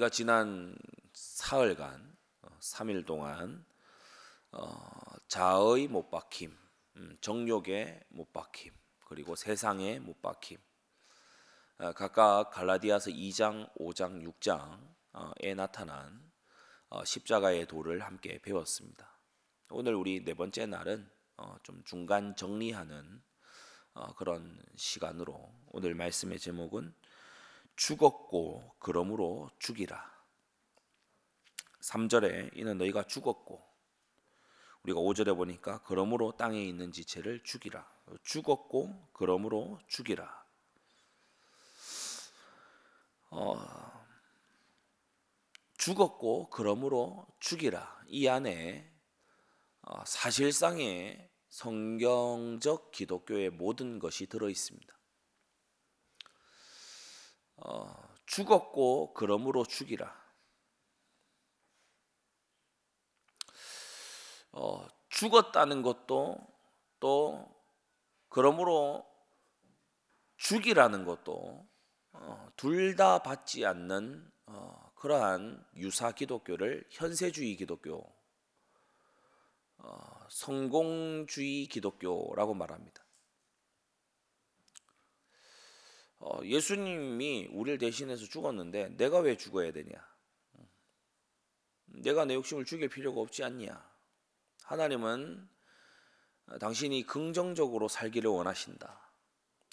우리가 지난 사흘간 3일 동안 어, 자의 못 박힘, 음, 정욕의 못 박힘, 그리고 세상의 못 박힘, 어, 각각 갈라디아서 2장, 5장, 6장에 나타난 어, 십자가의 도를 함께 배웠습니다. 오늘 우리 네 번째 날은 좀 중간 정리하는 그런 시간으로 오늘 말씀의 제목은 죽었고 그러므로 죽이라. 3절에 이는 너희가 죽었고 우리가 5절에 보니까 그러므로 땅에 있는 지체를 죽이라. 죽었고 그러므로 죽이라. 어, 죽었고 그러므로 죽이라. 이 안에 어, 사실상의 성경적 기독교의 모든 것이 들어 있습니다. 어, 죽었고 그러므로 죽이라. 어, 죽었다는 것도 또 그러므로 죽이라는 것도 어, 둘다 받지 않는 어, 그러한 유사 기독교를 현세주의 기독교, 어, 성공주의 기독교라고 말합니다. 어, 예수님이 우리를 대신해서 죽었는데 내가 왜 죽어야 되냐? 내가 내 욕심을 죽일 필요가 없지 않냐? 하나님은 당신이 긍정적으로 살기를 원하신다.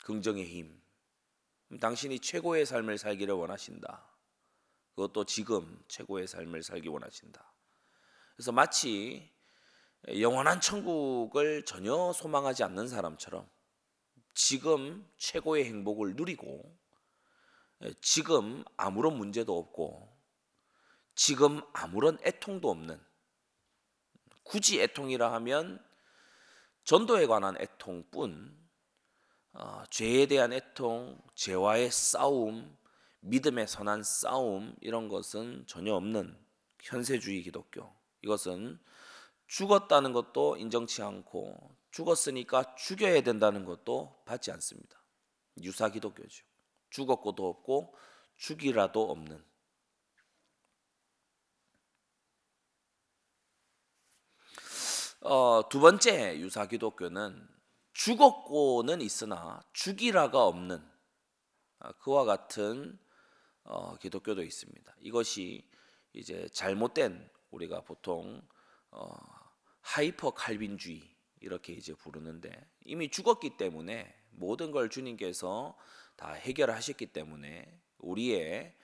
긍정의 힘. 당신이 최고의 삶을 살기를 원하신다. 그것도 지금 최고의 삶을 살기 원하신다. 그래서 마치 영원한 천국을 전혀 소망하지 않는 사람처럼 지금 최고의 행복을 누리고 지금 아무런 문제도 없고 지금 아무런 애통도 없는 굳이 애통이라 하면 전도에 관한 애통뿐 어, 죄에 대한 애통, 죄와의 싸움, 믿음의 선한 싸움 이런 것은 전혀 없는 현세주의 기독교. 이것은 죽었다는 것도 인정치 않고 죽었으니까 죽여야 된다는 것도 받지 않습니다. 유사 기독교죠. 죽었고도 없고 죽이라도 없는 어, 두 번째 유사 기독교는 죽었고는 있으나 죽이라가 없는 어, 그와 같은 어, 기독교도 있습니다. 이것이 이제 잘못된 우리가 보통 어, hyper 칼빈주의 이렇게 이제 부르는데 이미 죽었기 때문에 모든 걸 주님께서 다 해결하셨기 때문에 우리의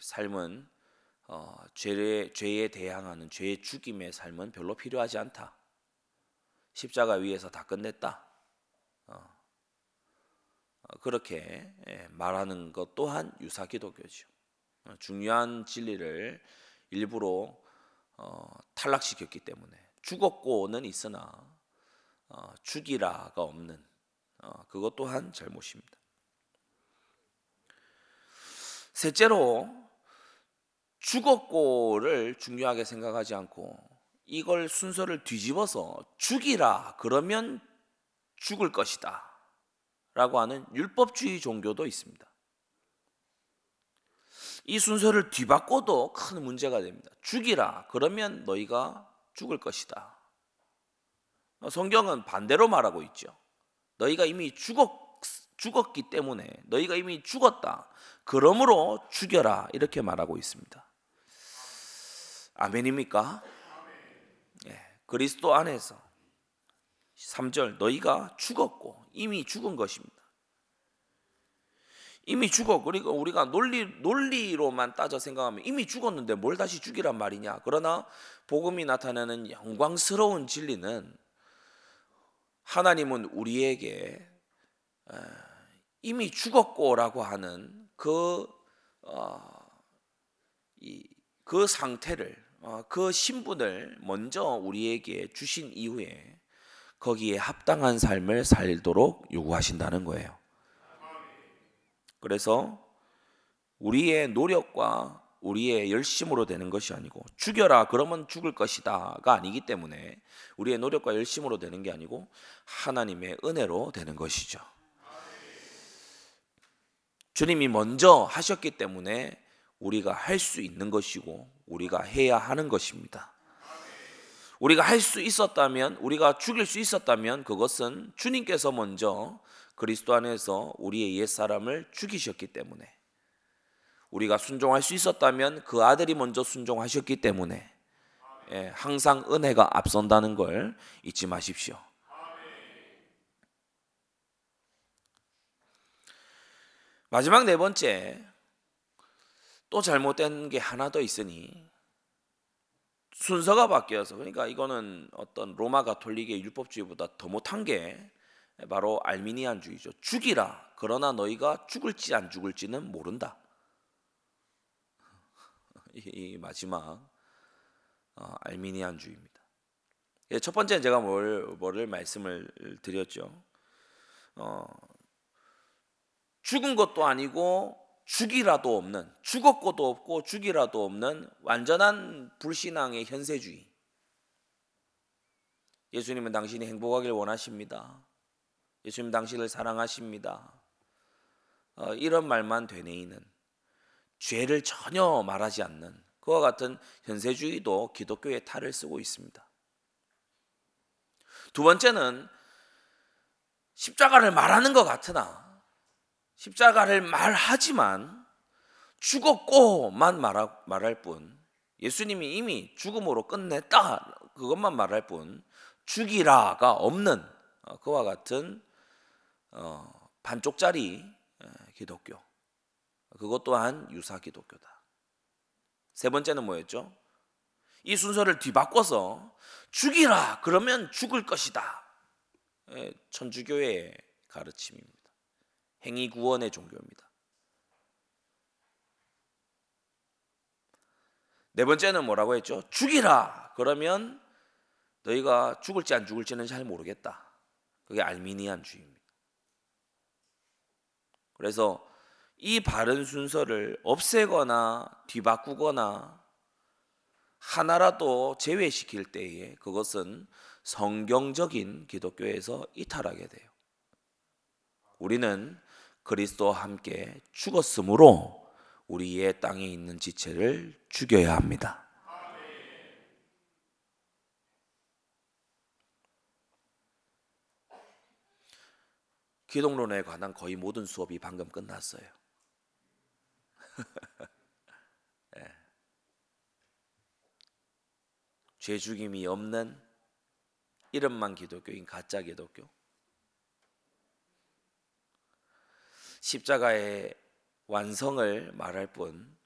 삶은 어, 죄에, 죄에 대항하는 죄의 죽임의 삶은 별로 필요하지 않다. 십자가 위에서 다 끝냈다. 어, 어 그렇게 말하는 것 또한 유사 기독교죠. 어, 중요한 진리를 일부러 어, 탈락시켰기 때문에 죽었고는 있으나 어, 죽이라가 없는 어, 그것 또한 잘못입니다. 셋째로 죽었고를 중요하게 생각하지 않고 이걸 순서를 뒤집어서 죽이라 그러면 죽을 것이다 라고 하는 율법주의 종교도 있습니다. 이 순서를 뒤바꿔도 큰 문제가 됩니다. 죽이라 그러면 너희가 죽을 것이다. 성경은 반대로 말하고 있죠. 너희가 이미 죽었, 죽었기 때문에 너희가 이미 죽었다. 그러므로 죽여라. 이렇게 말하고 있습니다. 아멘입니까? 예, 그리스도 안에서 3절 너희가 죽었고 이미 죽은 것입니다. 이미 죽어 그리고 우리가 논리 논리로만 따져 생각하면 이미 죽었는데 뭘 다시 죽이란 말이냐. 그러나 복음이 나타내는 영광스러운 진리는 하나님은 우리에게 이미 죽었고라고 하는 그, 어, 이, 그 상태를 어, 그 신분을 먼저 우리에게 주신 이후에 거기에 합당한 삶을 살도록 요구하신다는 거예요. 그래서 우리의 노력과 우리의 열심으로 되는 것이 아니고 죽여라 그러면 죽을 것이다가 아니기 때문에 우리의 노력과 열심으로 되는 게 아니고 하나님의 은혜로 되는 것이죠. 주님이 먼저 하셨기 때문에 우리가 할 수 있는 것이고 우리가 해야 하는 것입니다. 우리가 할 수 있었다면 우리가 죽일 수 있었다면 그것은 주님께서 먼저 그리스도 안에서 우리의 옛 사람을 죽이셨기 때문에 우리가 순종할 수 있었다면 그 아들이 먼저 순종하셨기 때문에 예, 항상 은혜가 앞선다는 걸 잊지 마십시오. 마지막 네 번째 또 잘못된 게 하나 더 있으니 순서가 바뀌어서 그러니까 이거는 어떤 로마 가톨릭의 율법주의보다 더 못한 게 바로 알미니안주의죠. 죽이라. 그러나 너희가 죽을지 안 죽을지는 모른다. 이 마지막 어, 알미니안주의입니다. 예, 첫 번째 제가 뭘 뭐를 말씀을 드렸죠. 어, 죽은 것도 아니고 죽이라도 없는 죽었고도 없고 죽이라도 없는 완전한 불신앙의 현세주의. 예수님은 당신이 행복하길 원하십니다. 예수님 당신을 사랑하십니다. 어, 이런 말만 되뇌이는 죄를 전혀 말하지 않는 그와 같은 현세주의도 기독교의 탈을 쓰고 있습니다. 두 번째는 십자가를 말하는 것 같으나 십자가를 말하지만 죽었고만 말할 뿐 예수님이 이미 죽음으로 끝냈다 그것만 말할 뿐 죽이라가 없는 어, 그와 같은 어, 반쪽짜리 기독교 그것 또한 유사 기독교다. 세 번째는 뭐였죠? 이 순서를 뒤바꿔서 죽이라 그러면 죽을 것이다. 예, 천주교의 가르침입니다. 행위 구원의 종교입니다. 네 번째는 뭐라고 했죠? 죽이라 그러면 너희가 죽을지 안 죽을지는 잘 모르겠다. 그게 알미니안주의입니다. 그래서 이 바른 순서를 없애거나 뒤바꾸거나 하나라도 제외시킬 때에 그것은 성경적인 기독교에서 이탈하게 돼요. 우리는 그리스도와 함께 죽었으므로 우리의 땅에 있는 지체를 죽여야 합니다. 기독론에 관한 거의 모든 수업이 방금 끝났어요. 네. 죄 죽임이 없는 이름만 기독교인 가짜 기독교. 십자가의 완성을 말할 뿐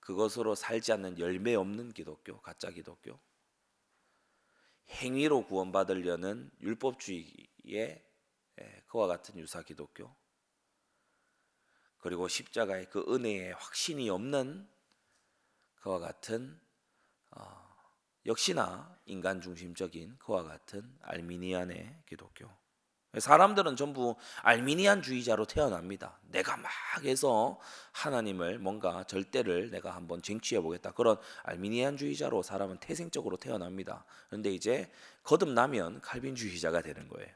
그것으로 살지 않는 열매 없는 기독교, 가짜 기독교. 행위로 구원받으려는 율법주의의 그와 같은 유사 기독교. 그리고 십자가의 그 은혜에 확신이 없는 그와 같은 어, 역시나 인간 중심적인 그와 같은 알미니안의 기독교. 사람들은 전부 알미니안주의자로 태어납니다. 내가 막 해서 하나님을 뭔가 절대를 내가 한번 쟁취해 보겠다. 그런 알미니안주의자로 사람은 태생적으로 태어납니다. 그런데 이제 거듭나면 칼빈주의자가 되는 거예요.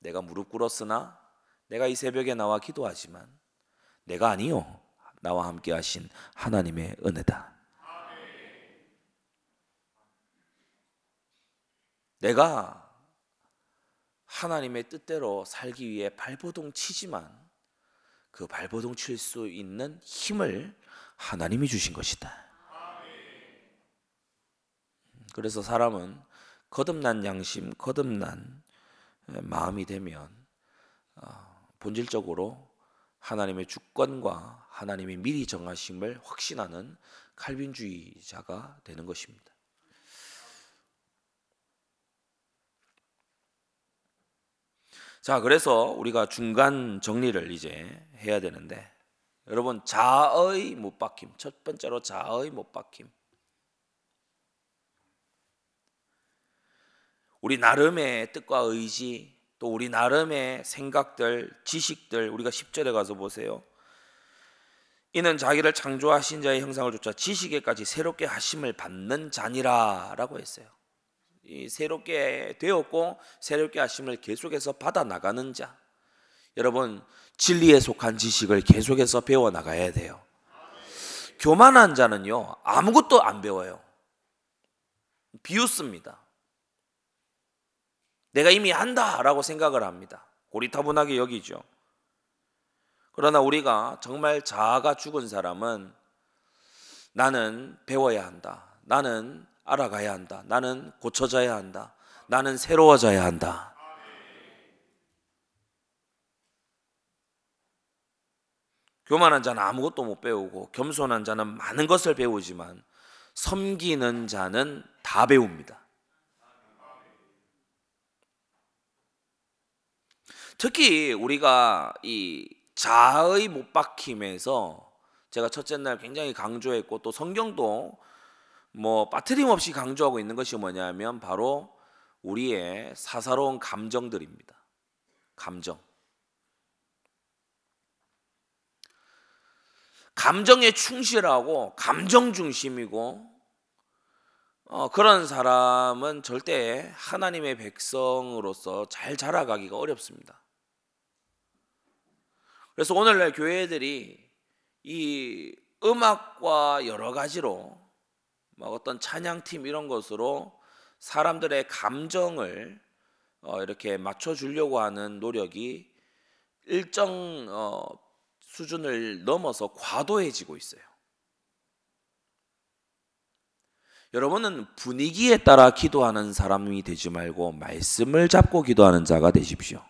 내가 무릎 꿇었으나 내가 이 새벽에 나와 기도하지만 내가 아니요 나와 함께 하신 하나님의 은혜다. 내가 하나님의 뜻대로 살기 위해 발버둥 치지만 그 발버둥 칠 수 있는 힘을 하나님이 주신 것이다. 그래서 사람은 거듭난 양심, 거듭난 마음이 되면 어, 본질적으로 하나님의 주권과 하나님의 미리 정하심을 확신하는 칼빈주의자가 되는 것입니다. 자, 그래서 우리가 중간 정리를 이제 해야 되는데 여러분 자의 못 박힘 첫 번째로 자의 못 박힘 우리 나름의 뜻과 의지 또 우리 나름의 생각들 지식들 우리가 10절에 가서 보세요 이는 자기를 창조하신 자의 형상을 쫓아 지식에까지 새롭게 하심을 받는 자니라라고 했어요 이 새롭게 되었고 새롭게 하심을 계속해서 받아 나가는 자. 여러분 진리에 속한 지식을 계속해서 배워 나가야 돼요. 교만한 자는요 아무것도 안 배워요. 비웃습니다. 내가 이미 한다라고 생각을 합니다. 고리타분하게 여기죠. 그러나 우리가 정말 자아가 죽은 사람은 나는 배워야 한다. 나는 알아가야 한다. 나는 고쳐져야 한다. 나는 새로워져야 한다. 교만한 자는 아무것도 못 배우고 겸손한 자는 많은 것을 배우지만 섬기는 자는 다 배웁니다. 특히 우리가 이 자의 못 박힘에서 제가 첫째 날 굉장히 강조했고 또 성경도 뭐 빠트림 없이 강조하고 있는 것이 뭐냐면 바로 우리의 사사로운 감정들입니다. 감정. 감정에 충실하고 감정 중심이고 어, 그런 사람은 절대 하나님의 백성으로서 잘 자라가기가 어렵습니다. 그래서 오늘날 교회들이 이 음악과 여러 가지로 막 어떤 찬양팀 이런 것으로 사람들의 감정을 어, 이렇게 맞춰주려고 하는 노력이 일정 어, 수준을 넘어서 과도해지고 있어요. 여러분은 분위기에 따라 기도하는 사람이 되지 말고 말씀을 잡고 기도하는 자가 되십시오.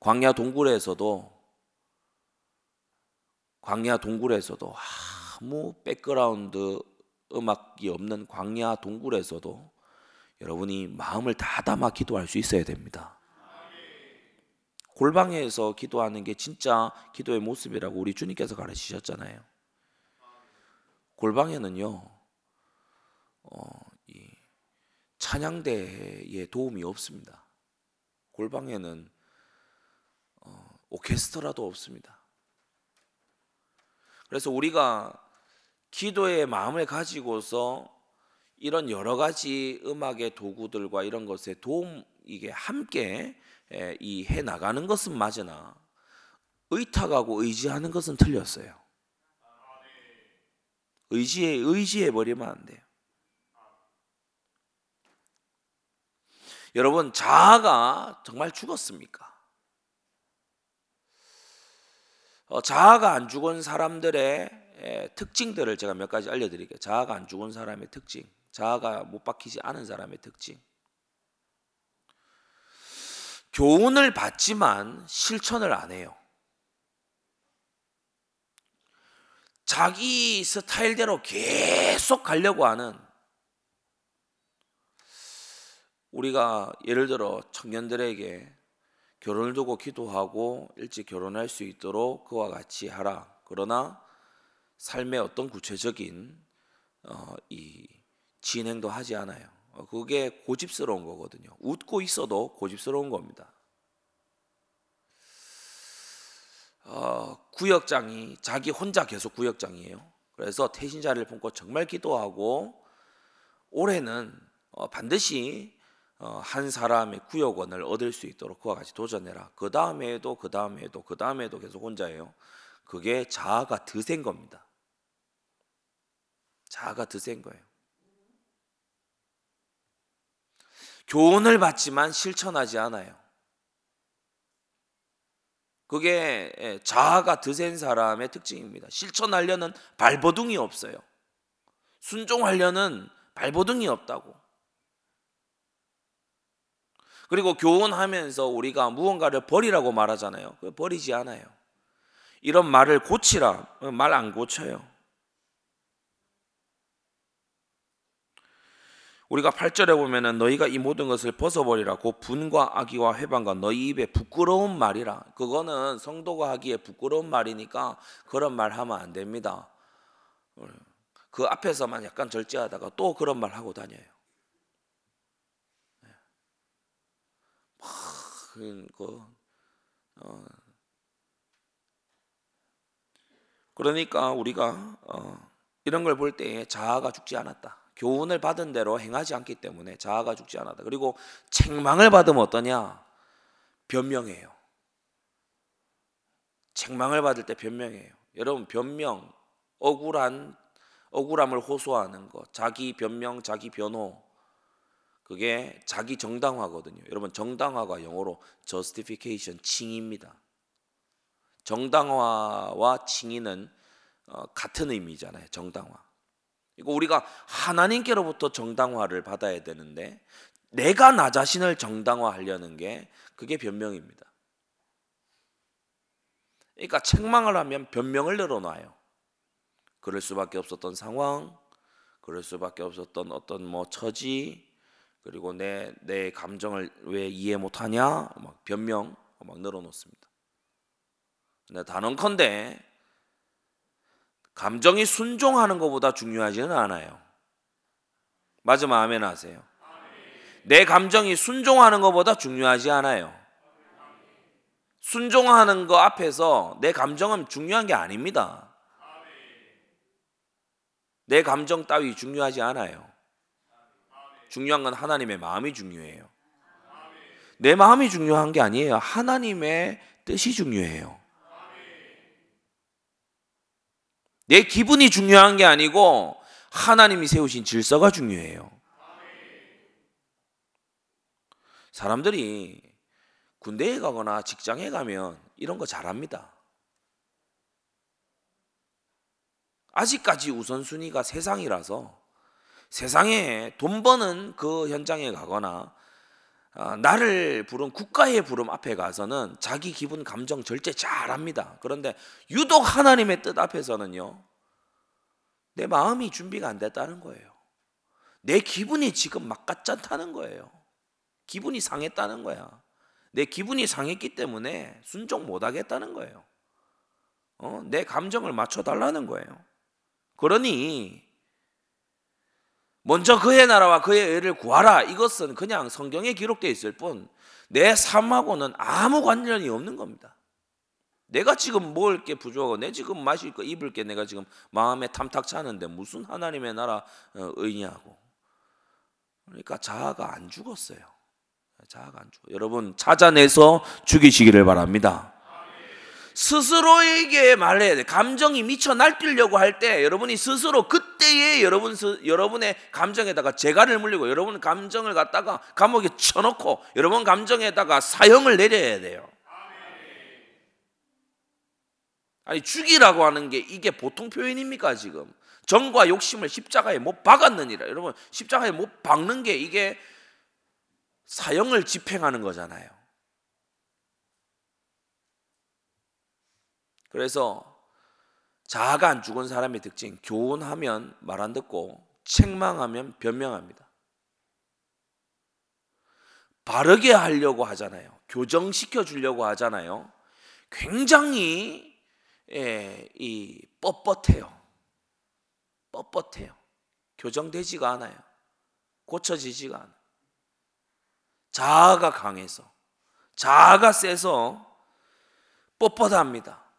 광야 동굴에서도 광야 동굴에서도 아무 백그라운드 음악이 없는 광야 동굴에서도 여러분이 마음을 다 담아 기도할 수 있어야 됩니다. 골방에서 기도하는 게 진짜 기도의 모습이라고 우리 주님께서 가르치셨잖아요. 골방에는요, 어, 이 찬양대에 도움이 없습니다. 골방에는 어, 오케스트라도 없습니다. 그래서 우리가 기도의 마음을 가지고서 이런 여러 가지 음악의 도구들과 이런 것에 도움 이게 함께 이 해 나가는 것은 맞으나 의탁하고 의지하는 것은 틀렸어요. 의지에 의지해 버리면 안 돼요. 여러분 자아가 정말 죽었습니까? 어, 자아가 안 죽은 사람들의 특징들을 제가 몇 가지 알려드릴게요. 자아가 안 죽은 사람의 특징, 자아가 못 박히지 않은 사람의 특징. 교훈을 받지만 실천을 안 해요. 자기 스타일대로 계속 가려고 하는 우리가 예를 들어 청년들에게 결혼을 두고 기도하고 일찍 결혼할 수 있도록 그와 같이 하라. 그러나 삶의 어떤 구체적인 어, 이 진행도 하지 않아요. 어, 그게 고집스러운 거거든요. 웃고 있어도 고집스러운 겁니다. 어, 구역장이 자기 혼자 계속 구역장이에요. 그래서 태신자를 품고 정말 기도하고 올해는 어, 반드시 어, 한 사람의 구역원을 얻을 수 있도록 그와 같이 도전해라. 그 다음에도 그 다음에도 그 다음에도 계속 혼자예요. 그게 자아가 드센 겁니다. 자아가 드센 거예요. 교훈을 받지만 실천하지 않아요. 그게 예, 자아가 드센 사람의 특징입니다. 실천하려는 발버둥이 없어요. 순종하려는 발버둥이 없다고. 그리고 교훈하면서 우리가 무언가를 버리라고 말하잖아요. 버리지 않아요. 이런 말을 고치라. 말 안 고쳐요. 우리가 8절에 보면은 너희가 이 모든 것을 벗어버리라. 고 분과 악의와 회방과 너희 입에 부끄러운 말이라. 그거는 성도가 하기에 부끄러운 말이니까 그런 말 하면 안 됩니다. 그 앞에서만 약간 절제하다가 또 그런 말 하고 다녀요. 그, 어, 그러니까 우리가 어, 이런 걸 볼때 자아가 죽지 않았다. 교훈을 받은 대로 행하지 않기 때문에 자아가 죽지 않았다. 그리고 책망을 받으면 어떠냐? 변명해요. 책망을 받을 때 변명해요. 여러분 변명 억울한 억울함을 호소하는 것, 자기 변명, 자기 변호. 그게 자기 정당화거든요. 여러분 정당화가 영어로 justification 칭의입니다. 정당화와 칭의는 어, 같은 의미잖아요. 정당화. 이거 우리가 하나님께로부터 정당화를 받아야 되는데 내가 나 자신을 정당화하려는 게 그게 변명입니다. 그러니까 책망을 하면 변명을 늘어놔요. 그럴 수밖에 없었던 상황, 그럴 수밖에 없었던 어떤 뭐 처지, 그리고 내 내 감정을 왜 이해 못하냐, 막 변명 막 늘어놓습니다. 근데 단언컨대 감정이 순종하는 것보다 중요하지는 않아요. 맞으면 아멘 하세요. 내 감정이 순종하는 것보다 중요하지 않아요. 순종하는 거 앞에서 내 감정은 중요한 게 아닙니다. 내 감정 따위 중요하지 않아요. 중요한 건 하나님의 마음이 중요해요. 내 마음이 중요한 게 아니에요. 하나님의 뜻이 중요해요. 내 기분이 중요한 게 아니고 하나님이 세우신 질서가 중요해요. 사람들이 군대에 가거나 직장에 가면 이런 거 잘합니다. 아직까지 우선순위가 세상이라서 세상에 돈 버는 그 현장에 가거나 아, 나를 부른 국가의 부름 앞에 가서는 자기 기분 감정 절제 잘합니다. 그런데 유독 하나님의 뜻 앞에서는요. 내 마음이 준비가 안 됐다는 거예요. 내 기분이 지금 막가짠타는 거예요. 기분이 상했다는 거야. 내 기분이 상했기 때문에 순종 못 하겠다는 거예요. 어? 내 감정을 맞춰 달라는 거예요. 그러니 먼저 그의 나라와 그의 의를 구하라. 이것은 그냥 성경에 기록되어 있을 뿐 내 삶하고는 아무 관련이 없는 겁니다. 내가 지금 먹을 게 부족하고 내 지금 마실 거 입을 게 내가 지금 마음에 탐탁치 않은데 무슨 하나님의 나라 어, 의냐고. 그러니까 자아가 안 죽었어요. 자아가 안 죽어. 여러분 찾아내서 죽이시기를 바랍니다. 스스로에게 말해야 돼. 감정이 미쳐 날뛰려고 할 때 여러분이 스스로 그때에 여러분 여러분의 감정에다가 재갈을 물리고 여러분 감정을 갖다가 감옥에 쳐놓고 여러분 감정에다가 사형을 내려야 돼요. 아니 죽이라고 하는 게 이게 보통 표현입니까 지금? 정과 욕심을 십자가에 못 박았느니라. 여러분 십자가에 못 박는 게 이게 사형을 집행하는 거잖아요. 그래서 자아가 안 죽은 사람의 특징, 교훈하면 말 안 듣고 책망하면 변명합니다. 바르게 하려고 하잖아요. 교정시켜 주려고 하잖아요. 굉장히 예, 이 뻣뻣해요. 뻣뻣해요. 교정되지가 않아요. 고쳐지지가 않아. 자아가 강해서 자아가 세서 뻣뻣합니다.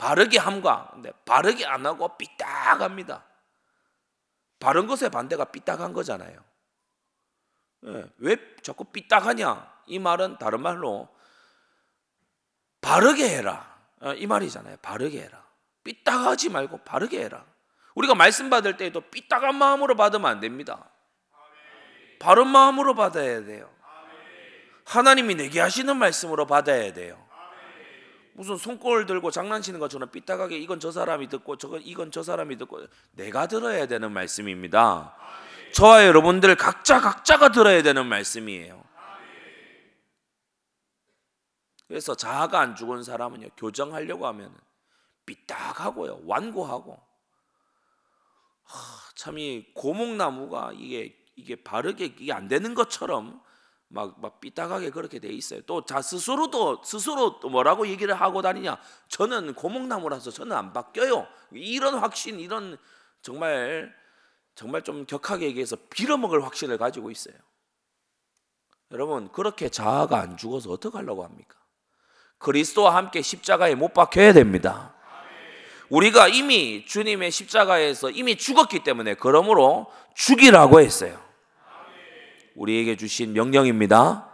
바르게 함과 근데 바르게 안 하고 삐딱합니다. 바른 것의 반대가 삐딱한 거잖아요. 예, 왜 자꾸 삐딱하냐? 이 말은 다른 말로 바르게 해라. 어, 이 말이잖아요. 바르게 해라. 삐딱하지 말고 바르게 해라. 우리가 말씀 받을 때에도 삐딱한 마음으로 받으면 안 됩니다. 바른 마음으로 받아야 돼요. 하나님이 내게 하시는 말씀으로 받아야 돼요. 무슨 손골 들고 장난치는 것처럼 삐딱하게 이건 저 사람이 듣고 저건 이건 저 사람이 듣고 내가 들어야 되는 말씀입니다. 저와 여러분들 각자 각자가 들어야 되는 말씀이에요. 그래서 자아가 안 죽은 사람은요 교정하려고 하면 삐딱하고요 완고하고 참이 고목나무가 이게 이게 바르게 이게 안 되는 것처럼 막, 막 삐딱하게 그렇게 돼 있어요. 또 자 스스로도 스스로 또 뭐라고 얘기를 하고 다니냐? 저는 고목나무라서 저는 안 바뀌어요. 이런 확신, 이런 정말 정말 좀 격하게 얘기해서 빌어먹을 확신을 가지고 있어요. 여러분 그렇게 자아가 안 죽어서 어떻게 하려고 합니까? 그리스도와 함께 십자가에 못 박혀야 됩니다. 우리가 이미 주님의 십자가에서 이미 죽었기 때문에 그러므로 죽이라고 했어요. 우리에게 주신 명령입니다.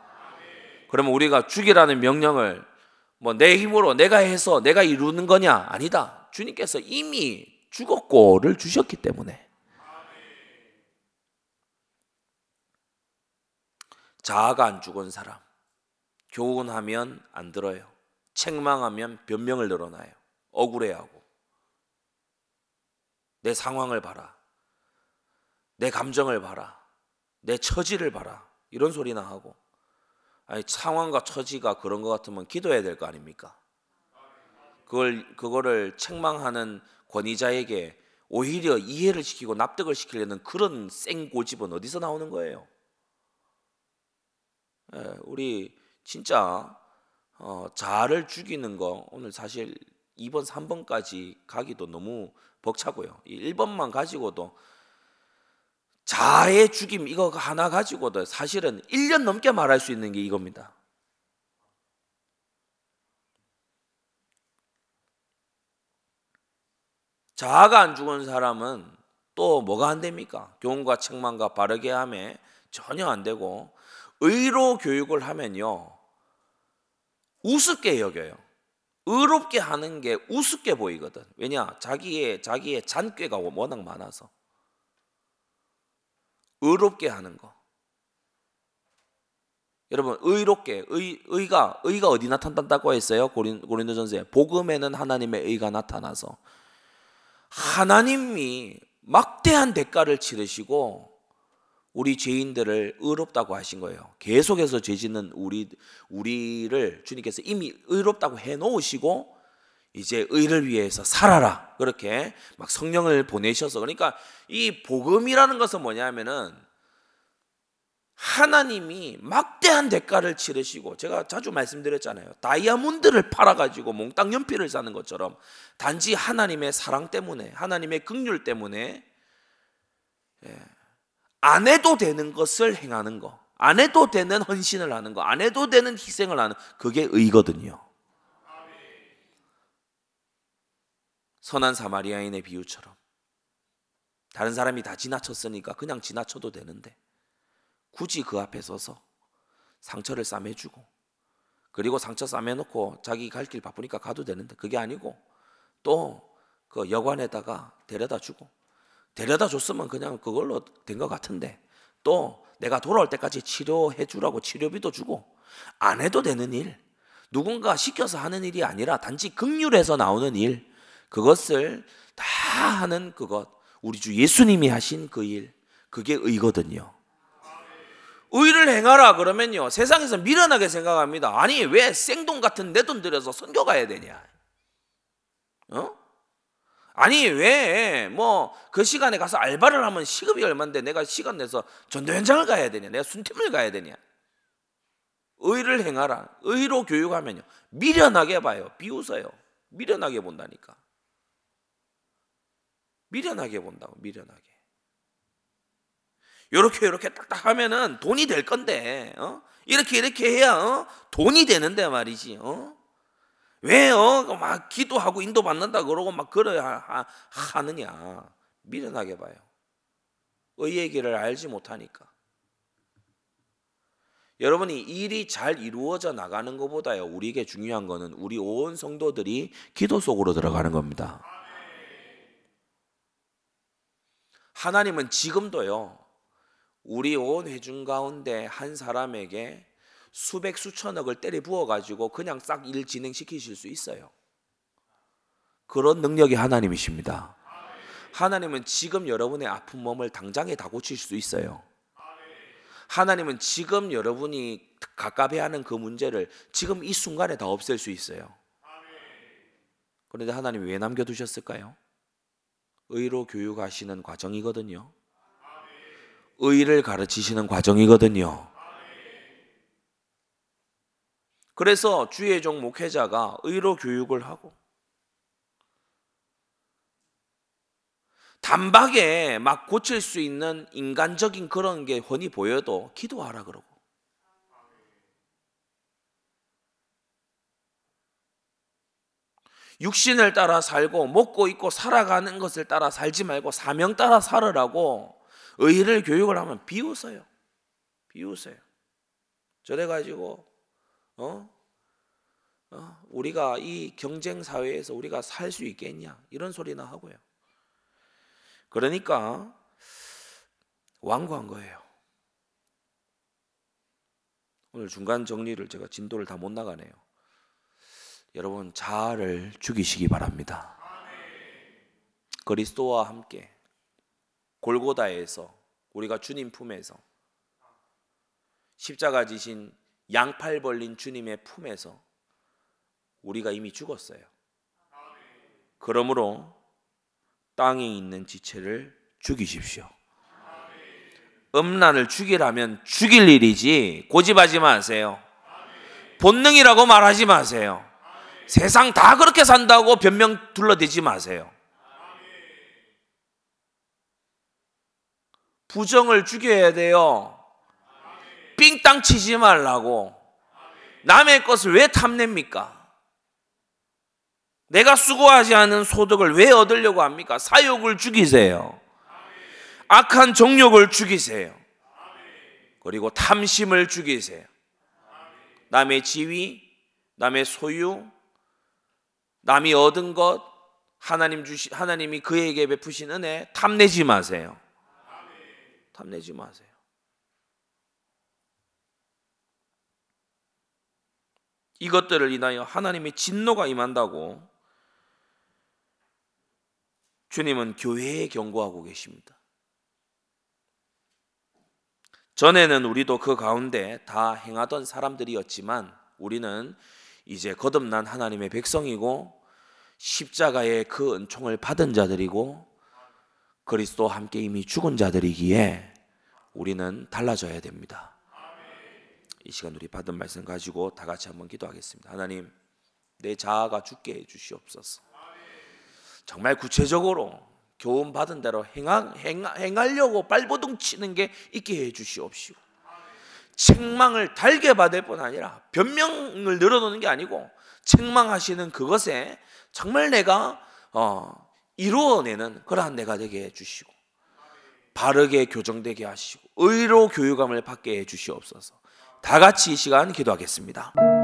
그러면 우리가 죽이라는 명령을 뭐 내 힘으로 내가 해서 내가 이루는 거냐? 아니다. 주님께서 이미 죽었고를 주셨기 때문에 자아가 안 죽은 사람 교훈하면 안 들어요. 책망하면 변명을 늘어나요. 억울해하고 내 상황을 봐라. 내 감정을 봐라. 내 처지를 봐라. 이런 소리나 하고 아니 상황과 처지가 그런 것 같으면 기도해야 될 거 아닙니까? 그걸 그거를 책망하는 권위자에게 오히려 이해를 시키고 납득을 시키려는 그런 생 고집은 어디서 나오는 거예요? 예, 우리 진짜 어, 자아를 죽이는 거 오늘 사실 2번, 3번까지 가기도 너무 벅차고요. 1번만 가지고도 자아의 죽임 이거 하나 가지고도 사실은 1년 넘게 말할 수 있는 게 이겁니다. 자아가 안 죽은 사람은 또 뭐가 안 됩니까? 교훈과 책망과 바르게 함에 전혀 안 되고 의로 교육을 하면요 우습게 여겨요. 의롭게 하는 게 우습게 보이거든. 왜냐? 자기의 자기의 잔꾀가 워낙 많아서 의롭게 하는 거. 여러분 의롭게 의 의가 의가 어디 나타난다고 했어요? 고린 고린도전서에 복음에는 하나님의 의가 나타나서 하나님이 막대한 대가를 치르시고 우리 죄인들을 의롭다고 하신 거예요. 계속해서 죄짓는 우리 우리를 주님께서 이미 의롭다고 해 놓으시고 이제 의를 위해서 살아라. 그렇게 막 성령을 보내셔서 그러니까 이 복음이라는 것은 뭐냐면은 하나님이 막대한 대가를 치르시고 제가 자주 말씀드렸잖아요. 다이아몬드를 팔아 가지고 몽땅 연필을 사는 것처럼 단지 하나님의 사랑 때문에 하나님의 긍휼 때문에 예, 안 해도 되는 것을 행하는 거, 안 해도 되는 헌신을 하는 거, 안 해도 되는 희생을 하는 그게 의거든요. 선한 사마리아인의 비유처럼. 다른 사람이 다 지나쳤으니까 그냥 지나쳐도 되는데 굳이 그 앞에 서서 상처를 싸매주고 그리고 상처 싸매놓고 자기 갈 길 바쁘니까 가도 되는데 그게 아니고 또 그 여관에다가 데려다 주고 데려다 줬으면 그냥 그걸로 된 것 같은데 또 내가 돌아올 때까지 치료해 주라고 치료비도 주고 안 해도 되는 일 누군가 시켜서 하는 일이 아니라 단지 극률에서 나오는 일 그것을 다 하는 그것 우리 주 예수님이 하신 그 일 그게 의거든요. 의를 행하라 그러면요 세상에서 미련하게 생각합니다. 아니 왜 생돈 같은 내 돈 들여서 선교 가야 되냐? 어? 아니 왜 뭐 그 시간에 가서 알바를 하면 시급이 얼마인데 내가 시간 내서 전도 현장을 가야 되냐? 내가 순팀을 가야 되냐? 의를 행하라. 의로 교육하면요 미련하게 봐요. 비웃어요. 미련하게 본다니까. 미련하게 본다고 미련하게. 요렇게 요렇게 딱딱 하면은 돈이 될 건데 어? 이렇게 이렇게 해야 어? 돈이 되는데 말이지. 어? 왜요? 막 기도하고 인도 받는다 그러고 막 그래야 하, 하느냐? 미련하게 봐요. 의의 길을 알지 못하니까. 여러분이 일이 잘 이루어져 나가는 것보다요 우리에게 중요한 거는 우리 온 성도들이 기도 속으로 들어가는 겁니다. 하나님은 지금도요 우리 온 회중 가운데 한 사람에게 수백 수천억을 때려 부어 가지고 그냥 싹 일 진행시키실 수 있어요. 그런 능력이 하나님이십니다. 하나님은 지금 여러분의 아픈 몸을 당장에 다 고칠 수 있어요. 하나님은 지금 여러분이 갑갑해하는 그 문제를 지금 이 순간에 다 없앨 수 있어요. 그런데 하나님이 왜 남겨두셨을까요? 의로 교육하시는 과정이거든요. 의를 가르치시는 과정이거든요. 그래서 주의 종 목회자가 의로 교육을 하고 단박에 막 고칠 수 있는 인간적인 그런 게 훤히 보여도 기도하라 그러고 육신을 따라 살고 먹고 있고 살아가는 것을 따라 살지 말고 사명 따라 살으라고 의를 교육을 하면 비웃어요. 비웃어요. 저래 가지고 어? 어? 우리가 이 경쟁 사회에서 우리가 살 수 있겠냐 이런 소리나 하고요. 그러니까 완고한 거예요. 오늘 중간 정리를 제가 진도를 다 못 나가네요. 여러분 자아를 죽이시기 바랍니다. 그리스도와 함께 골고다에서 우리가 주님 품에서 십자가 지신 양팔 벌린 주님의 품에서 우리가 이미 죽었어요. 그러므로 땅에 있는 지체를 죽이십시오. 음란을 죽이라면 죽일 일이지 고집하지 마세요. 본능이라고 말하지 마세요. 세상 다 그렇게 산다고 변명 둘러대지 마세요. 부정을 죽여야 돼요. 삥땅 치지 말라고. 남의 것을 왜 탐냅니까? 내가 수고하지 않은 소득을 왜 얻으려고 합니까? 사욕을 죽이세요. 악한 정욕을 죽이세요. 그리고 탐심을 죽이세요. 남의 지위, 남의 소유, 남이 얻은 것, 하나님 주시 하나님이 그에게 베푸신 은혜 탐내지 마세요. 탐내지 마세요. 이것들을 인하여 하나님의 진노가 임한다고 주님은 교회에 경고하고 계십니다. 전에는 우리도 그 가운데 다 행하던 사람들이었지만 우리는 이제 거듭난 하나님의 백성이고 십자가의 그 은총을 받은 자들이고 그리스도와 함께 이미 죽은 자들이기에 우리는 달라져야 됩니다. 이 시간 우리 받은 말씀 가지고 다 같이 한번 기도하겠습니다. 하나님, 내 자아가 죽게 해 주시옵소서. 정말 구체적으로 교훈 받은 대로 행하, 행 하, 려고 발버둥 치는 게 있게 해 주시옵시오. 책망을 달게 받을 뿐 아니라 변명을 늘어놓는 게 아니고 책망하시는 그것에 정말 내가 어, 이루어내는 그러한 내가 되게 해 주시고 바르게 교정되게 하시고 의로 교육감을 받게 해 주시옵소서. 다 같이 이 시간 기도하겠습니다.